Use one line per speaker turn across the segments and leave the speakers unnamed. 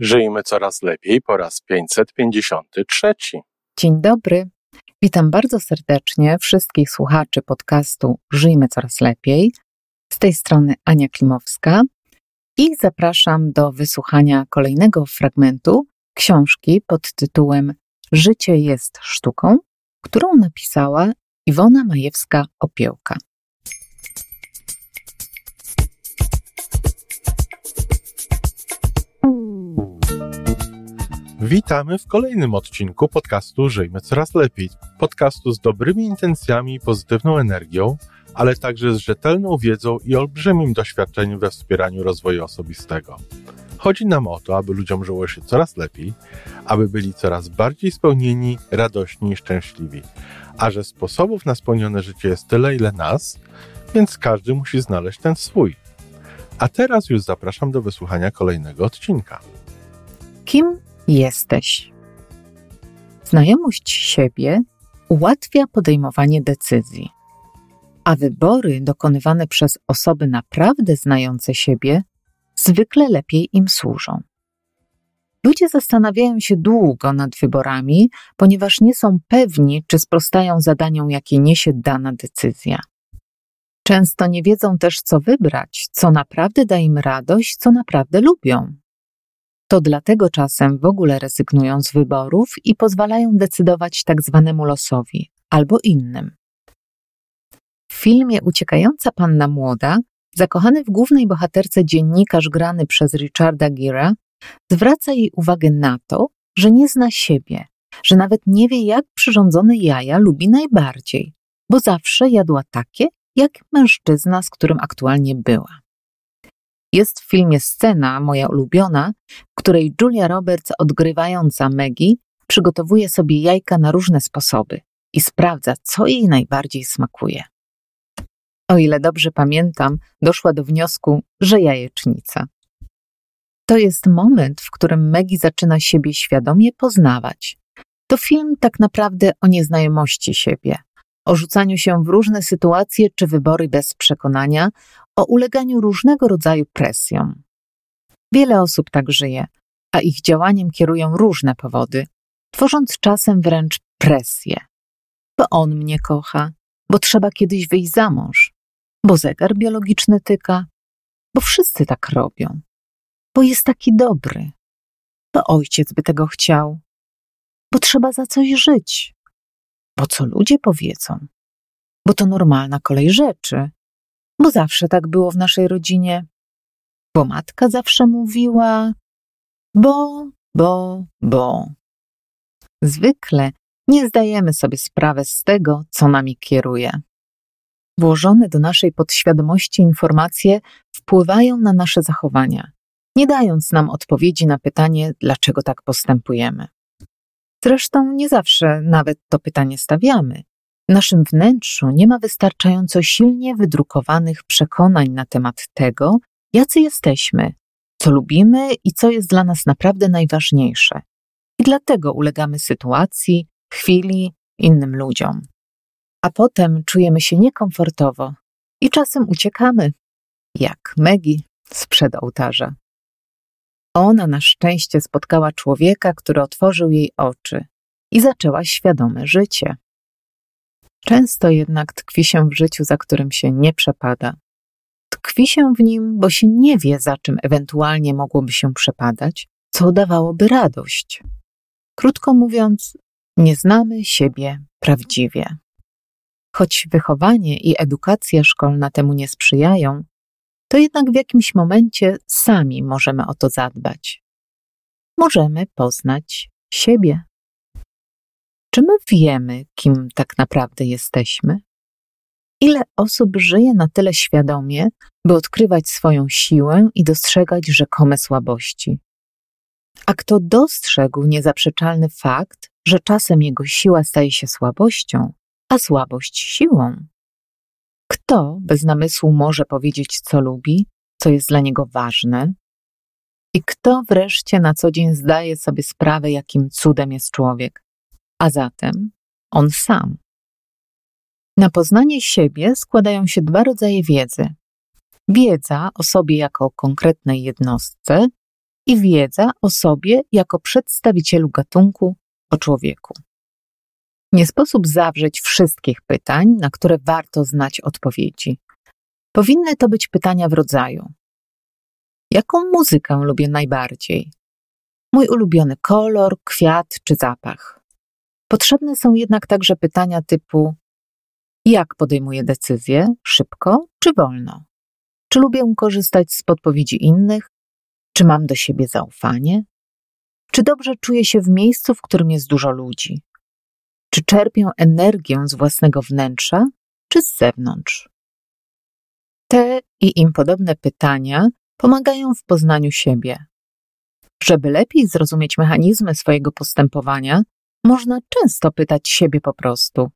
Żyjmy coraz lepiej po raz 553.
Dzień dobry. Witam bardzo serdecznie wszystkich słuchaczy podcastu Żyjmy coraz lepiej. Z tej strony Ania Klimowska i zapraszam do wysłuchania kolejnego fragmentu książki pod tytułem Życie jest sztuką, którą napisała Iwona Majewska-Opiełka.
Witamy w kolejnym odcinku podcastu Żyjmy Coraz Lepiej. Podcastu z dobrymi intencjami i pozytywną energią, ale także z rzetelną wiedzą i olbrzymim doświadczeniem we wspieraniu rozwoju osobistego. Chodzi nam o to, aby ludziom żyło się coraz lepiej, aby byli coraz bardziej spełnieni, radośni i szczęśliwi. A że sposobów na spełnione życie jest tyle, ile nas, więc każdy musi znaleźć ten swój. A teraz już zapraszam do wysłuchania kolejnego odcinka.
Kim jesteś? Znajomość siebie ułatwia podejmowanie decyzji, a wybory dokonywane przez osoby naprawdę znające siebie zwykle lepiej im służą. Ludzie zastanawiają się długo nad wyborami, ponieważ nie są pewni, czy sprostają zadaniom, jakie niesie dana decyzja. Często nie wiedzą też, co wybrać, co naprawdę da im radość, co naprawdę lubią. To dlatego czasem w ogóle rezygnują z wyborów i pozwalają decydować tak zwanemu losowi albo innym. W filmie Uciekająca panna młoda, zakochany w głównej bohaterce dziennikarz grany przez Richarda Gira zwraca jej uwagę na to, że nie zna siebie, że nawet nie wie, jak przyrządzone jaja lubi najbardziej, bo zawsze jadła takie, jak mężczyzna, z którym aktualnie była. Jest w filmie scena, moja ulubiona, w której Julia Roberts, odgrywająca Maggie, przygotowuje sobie jajka na różne sposoby i sprawdza, co jej najbardziej smakuje. O ile dobrze pamiętam, doszła do wniosku, że jajecznica. To jest moment, w którym Maggie zaczyna siebie świadomie poznawać. To film tak naprawdę o nieznajomości siebie, o rzucaniu się w różne sytuacje czy wybory bez przekonania, o uleganiu różnego rodzaju presjom. Wiele osób tak żyje, a ich działaniem kierują różne powody, tworząc czasem wręcz presję. Bo on mnie kocha, bo trzeba kiedyś wyjść za mąż, bo zegar biologiczny tyka, bo wszyscy tak robią, bo jest taki dobry, bo ojciec by tego chciał, bo trzeba za coś żyć, bo co ludzie powiedzą, bo to normalna kolej rzeczy, bo zawsze tak było w naszej rodzinie, bo matka zawsze mówiła, bo, bo, bo. Zwykle nie zdajemy sobie sprawy z tego, co nami kieruje. Włożone do naszej podświadomości informacje wpływają na nasze zachowania, nie dając nam odpowiedzi na pytanie, dlaczego tak postępujemy. Zresztą nie zawsze nawet to pytanie stawiamy. W naszym wnętrzu nie ma wystarczająco silnie wydrukowanych przekonań na temat tego, jacy jesteśmy, co lubimy i co jest dla nas naprawdę najważniejsze. I dlatego ulegamy sytuacji, chwili, innym ludziom. A potem czujemy się niekomfortowo i czasem uciekamy, jak Megi sprzed ołtarza. Ona na szczęście spotkała człowieka, który otworzył jej oczy i zaczęła świadome życie. Często jednak tkwi się w życiu, za którym się nie przepada. Tkwi się w nim, bo się nie wie, za czym ewentualnie mogłoby się przepadać, co dawałoby radość. Krótko mówiąc, nie znamy siebie prawdziwie. Choć wychowanie i edukacja szkolna temu nie sprzyjają, to jednak w jakimś momencie sami możemy o to zadbać. Możemy poznać siebie. Czy my wiemy, kim tak naprawdę jesteśmy? Ile osób żyje na tyle świadomie, by odkrywać swoją siłę i dostrzegać rzekome słabości? A kto dostrzegł niezaprzeczalny fakt, że czasem jego siła staje się słabością, a słabość siłą? Kto bez namysłu może powiedzieć, co lubi, co jest dla niego ważne? I kto wreszcie na co dzień zdaje sobie sprawę, jakim cudem jest człowiek? A zatem on sam. Na poznanie siebie składają się dwa rodzaje wiedzy: wiedza o sobie jako konkretnej jednostce i wiedza o sobie jako przedstawicielu gatunku, o człowieku. Nie sposób zawrzeć wszystkich pytań, na które warto znać odpowiedzi. Powinny to być pytania w rodzaju: Jaką muzykę lubię najbardziej? Mój ulubiony kolor, kwiat czy zapach? Potrzebne są jednak także pytania typu: Jak podejmuję decyzje? Szybko czy wolno? Czy lubię korzystać z podpowiedzi innych? Czy mam do siebie zaufanie? Czy dobrze czuję się w miejscu, w którym jest dużo ludzi? Czy czerpię energię z własnego wnętrza, czy z zewnątrz? Te i im podobne pytania pomagają w poznaniu siebie. Żeby lepiej zrozumieć mechanizmy swojego postępowania, można często pytać siebie po prostu: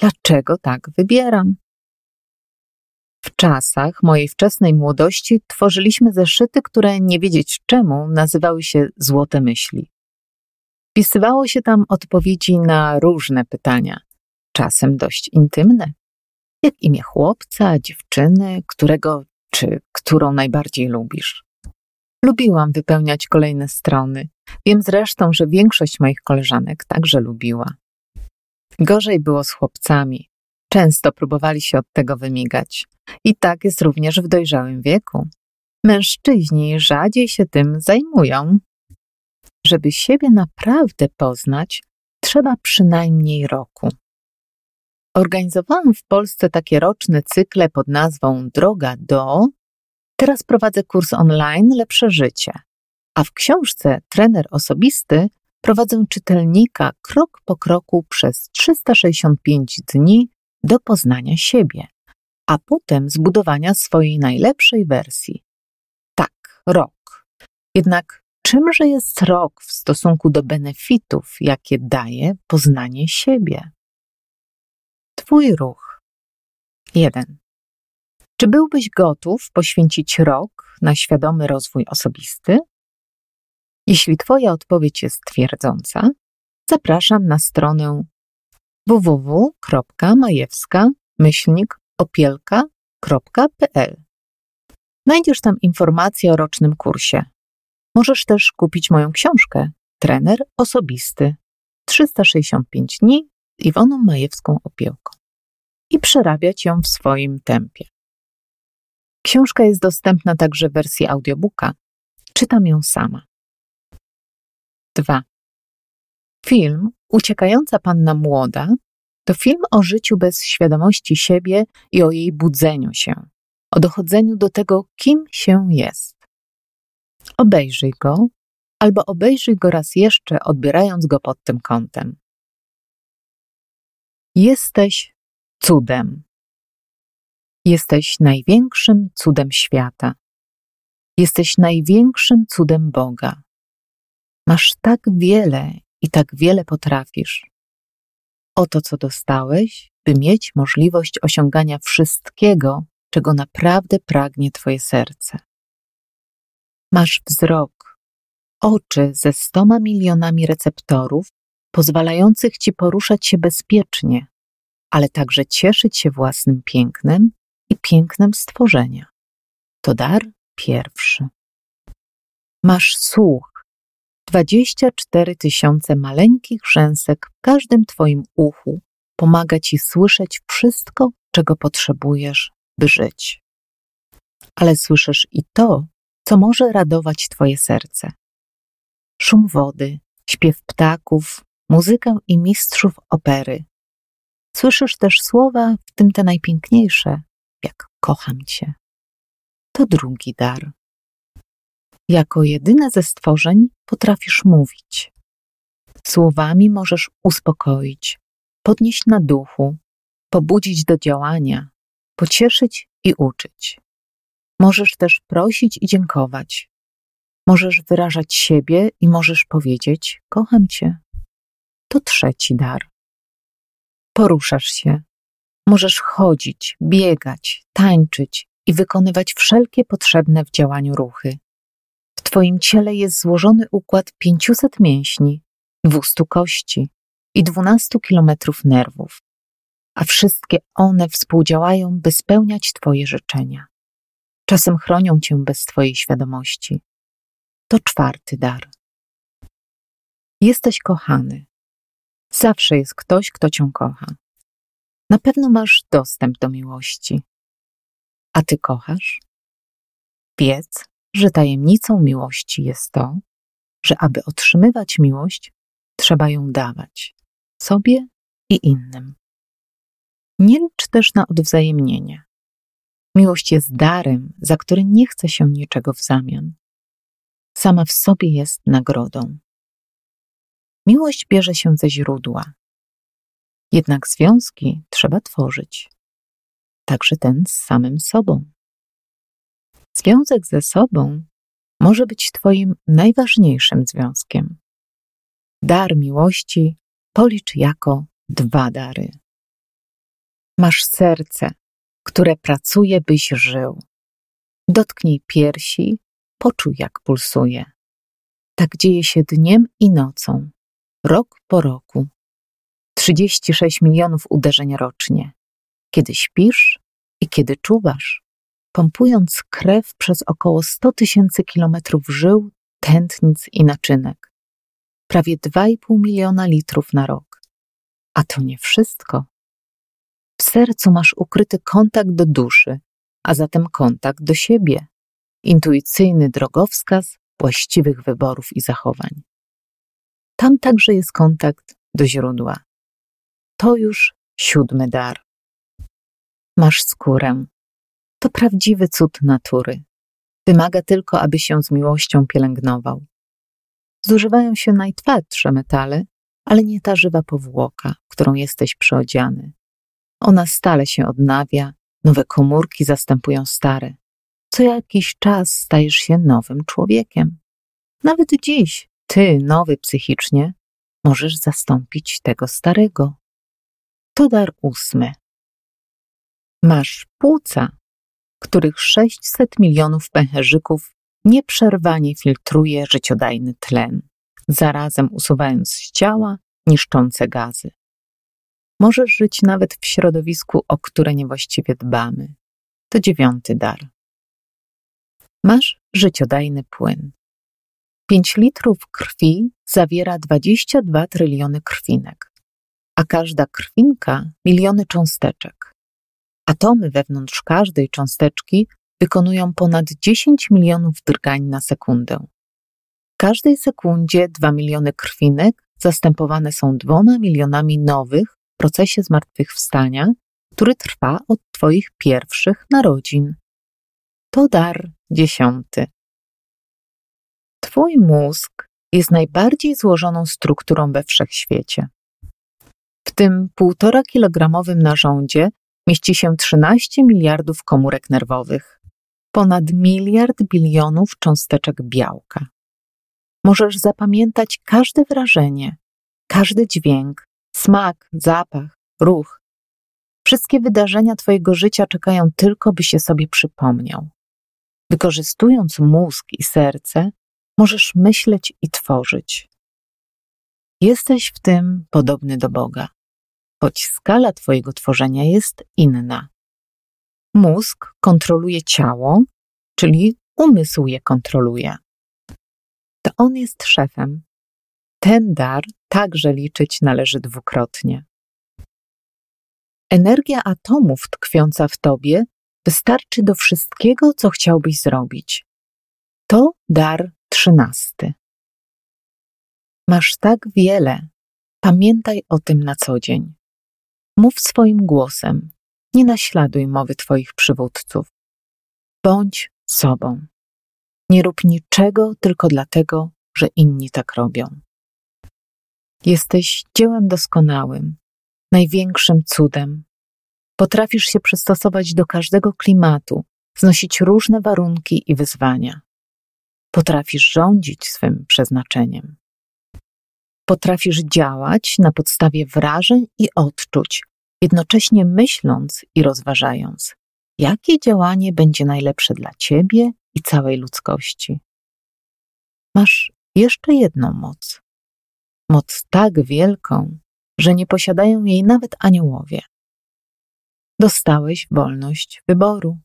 dlaczego tak wybieram? W czasach mojej wczesnej młodości tworzyliśmy zeszyty, które nie wiedzieć czemu nazywały się Złote Myśli. Wpisywało się tam odpowiedzi na różne pytania, czasem dość intymne, jak imię chłopca, dziewczyny, którego czy którą najbardziej lubisz. Lubiłam wypełniać kolejne strony. Wiem zresztą, że większość moich koleżanek także lubiła. Gorzej było z chłopcami. Często próbowali się od tego wymigać. I tak jest również w dojrzałym wieku. Mężczyźni rzadziej się tym zajmują. Żeby siebie naprawdę poznać, trzeba przynajmniej roku. Organizowałam w Polsce takie roczne cykle pod nazwą Droga do. Teraz prowadzę kurs online Lepsze Życie. A w książce Trener Osobisty prowadzę czytelnika krok po kroku przez 365 dni do poznania siebie, a potem zbudowania swojej najlepszej wersji. Tak, rok. Jednak czymże jest rok w stosunku do benefitów, jakie daje poznanie siebie? Twój ruch. 1. Czy byłbyś gotów poświęcić rok na świadomy rozwój osobisty? Jeśli Twoja odpowiedź jest twierdząca, zapraszam na stronę www.majewska-opielka.pl. Znajdziesz tam informacje o rocznym kursie. Możesz też kupić moją książkę Trener Osobisty 365 dni Iwoną Majewską Opiełką i przerabiać ją w swoim tempie. Książka jest dostępna także w wersji audiobooka. Czytam ją sama. 2. Film Uciekająca panna młoda to film o życiu bez świadomości siebie i o jej budzeniu się, o dochodzeniu do tego, kim się jest. Obejrzyj go, albo obejrzyj go raz jeszcze, odbierając go pod tym kątem. Jesteś cudem. Jesteś największym cudem świata. Jesteś największym cudem Boga. Masz tak wiele i tak wiele potrafisz. Oto co dostałeś, by mieć możliwość osiągania wszystkiego, czego naprawdę pragnie Twoje serce. Masz wzrok, oczy ze stoma milionami receptorów, pozwalających Ci poruszać się bezpiecznie, ale także cieszyć się własnym pięknem i pięknem stworzenia. To dar pierwszy. Masz słuch, 24 tysiące maleńkich rzęsek w każdym Twoim uchu pomaga Ci słyszeć wszystko, czego potrzebujesz, by żyć. Ale słyszysz i to, co może radować Twoje serce. Szum wody, śpiew ptaków, muzykę i mistrzów opery. Słyszysz też słowa, w tym te najpiękniejsze, jak kocham Cię. To drugi dar. Jako jedyne ze stworzeń potrafisz mówić. Słowami możesz uspokoić, podnieść na duchu, pobudzić do działania, pocieszyć i uczyć. Możesz też prosić i dziękować. Możesz wyrażać siebie i możesz powiedzieć: Kocham Cię. To trzeci dar. Poruszasz się. Możesz chodzić, biegać, tańczyć i wykonywać wszelkie potrzebne w działaniu ruchy. W Twoim ciele jest złożony układ 500 mięśni, 200 kości i 12 kilometrów nerwów, a wszystkie one współdziałają, by spełniać Twoje życzenia. Czasem chronią Cię bez Twojej świadomości. To czwarty dar. Jesteś kochany. Zawsze jest ktoś, kto cię kocha. Na pewno masz dostęp do miłości. A ty kochasz? Wiedz, że tajemnicą miłości jest to, że aby otrzymywać miłość, trzeba ją dawać sobie i innym. Nie licz też na odwzajemnienie. Miłość jest darem, za który nie chce się niczego w zamian. Sama w sobie jest nagrodą. Miłość bierze się ze źródła. Jednak związki trzeba tworzyć. Także ten z samym sobą. Związek ze sobą może być Twoim najważniejszym związkiem. Dar miłości policz jako dwa dary. Masz serce, które pracuje, byś żył. Dotknij piersi, poczuj, jak pulsuje. Tak dzieje się dniem i nocą, rok po roku. 36 milionów uderzeń rocznie. Kiedy śpisz i kiedy czuwasz, pompując krew przez około 100 tysięcy kilometrów żył, tętnic i naczynek. Prawie 2,5 miliona litrów na rok. A to nie wszystko. W sercu masz ukryty kontakt do duszy, a zatem kontakt do siebie, intuicyjny drogowskaz właściwych wyborów i zachowań. Tam także jest kontakt do źródła. To już siódmy dar. Masz skórę. To prawdziwy cud natury. Wymaga tylko, aby się z miłością pielęgnował. Zużywają się najtwardsze metale, ale nie ta żywa powłoka, którą jesteś przyodziany. Ona stale się odnawia, nowe komórki zastępują stare. Co jakiś czas stajesz się nowym człowiekiem. Nawet dziś, ty, nowy psychicznie, możesz zastąpić tego starego. To dar ósmy. Masz płuca, których 600 milionów pęcherzyków nieprzerwanie filtruje życiodajny tlen, zarazem usuwając z ciała niszczące gazy. Możesz żyć nawet w środowisku, o które niewłaściwie dbamy. To dziewiąty dar. Masz życiodajny płyn. 5 litrów krwi zawiera 22 tryliony krwinek, a każda krwinka miliony cząsteczek. Atomy wewnątrz każdej cząsteczki wykonują ponad 10 milionów drgań na sekundę. W każdej sekundzie 2 miliony krwinek zastępowane są dwoma milionami nowych, procesie zmartwychwstania, który trwa od Twoich pierwszych narodzin. To dar dziesiąty. Twój mózg jest najbardziej złożoną strukturą we wszechświecie. W tym półtora kilogramowym narządzie mieści się 13 miliardów komórek nerwowych, ponad miliard bilionów cząsteczek białka. Możesz zapamiętać każde wrażenie, każdy dźwięk, smak, zapach, ruch. Wszystkie wydarzenia Twojego życia czekają tylko, by się sobie przypomniał. Wykorzystując mózg i serce, możesz myśleć i tworzyć. Jesteś w tym podobny do Boga, choć skala Twojego tworzenia jest inna. Mózg kontroluje ciało, czyli umysł je kontroluje. To on jest szefem. Ten dar także liczyć należy dwukrotnie. Energia atomów tkwiąca w tobie wystarczy do wszystkiego, co chciałbyś zrobić. To dar trzynasty. Masz tak wiele, pamiętaj o tym na co dzień. Mów swoim głosem, nie naśladuj mowy Twoich przywódców. Bądź sobą. Nie rób niczego tylko dlatego, że inni tak robią. Jesteś dziełem doskonałym, największym cudem. Potrafisz się przystosować do każdego klimatu, znosić różne warunki i wyzwania. Potrafisz rządzić swym przeznaczeniem. Potrafisz działać na podstawie wrażeń i odczuć, jednocześnie myśląc i rozważając, jakie działanie będzie najlepsze dla ciebie i całej ludzkości. Masz jeszcze jedną moc. Moc tak wielką, że nie posiadają jej nawet aniołowie. Dostałeś wolność wyboru.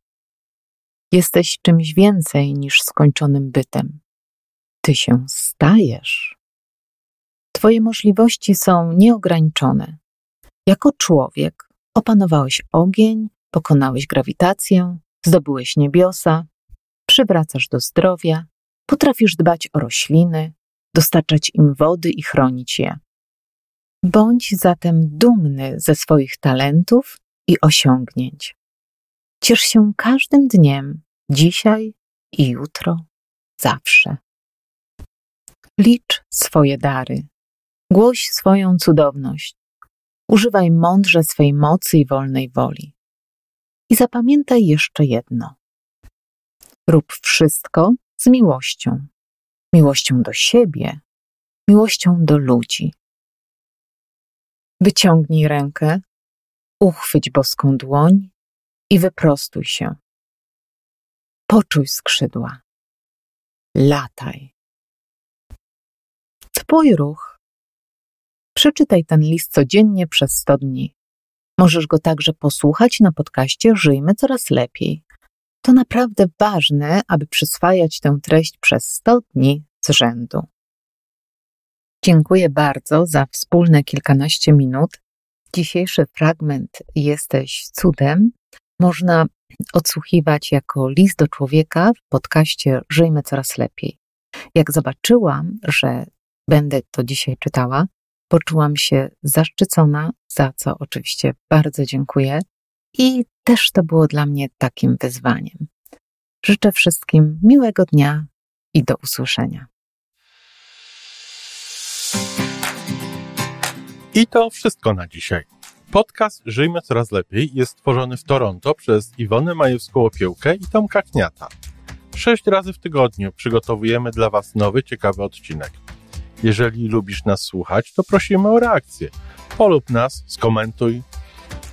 Jesteś czymś więcej niż skończonym bytem. ty się stajesz. Twoje możliwości są nieograniczone. Jako człowiek opanowałeś ogień, pokonałeś grawitację, zdobyłeś niebiosa, przywracasz do zdrowia, potrafisz dbać o rośliny, dostarczać im wody i chronić je. Bądź zatem dumny ze swoich talentów i osiągnięć. Ciesz się każdym dniem, dzisiaj i jutro, zawsze. Licz swoje dary, głoś swoją cudowność, używaj mądrze swej mocy i wolnej woli. I zapamiętaj jeszcze jedno. Rób wszystko z miłością. Miłością do siebie, miłością do ludzi. Wyciągnij rękę, uchwyć boską dłoń i wyprostuj się. Poczuj skrzydła. Lataj. Twój ruch. Przeczytaj ten list codziennie przez 100 dni. Możesz go także posłuchać na podcaście Żyjmy Coraz Lepiej. To naprawdę ważne, aby przyswajać tę treść przez 100 dni z rzędu. Dziękuję bardzo za wspólne kilkanaście minut. Dzisiejszy fragment Jesteś cudem można odsłuchiwać jako list do człowieka w podcaście Żyjmy Coraz Lepiej. Jak zobaczyłam, że będę to dzisiaj czytała, poczułam się zaszczycona, za co oczywiście bardzo dziękuję i też to było dla mnie takim wyzwaniem. Życzę wszystkim miłego dnia i do usłyszenia.
I to wszystko na dzisiaj. Podcast Żyjmy Coraz Lepiej jest stworzony w Toronto przez Iwonę Majewską-Opiełkę i Tomka Kniata. Sześć razy w tygodniu przygotowujemy dla Was nowy, ciekawy odcinek. Jeżeli lubisz nas słuchać, to prosimy o reakcję. Polub nas, skomentuj,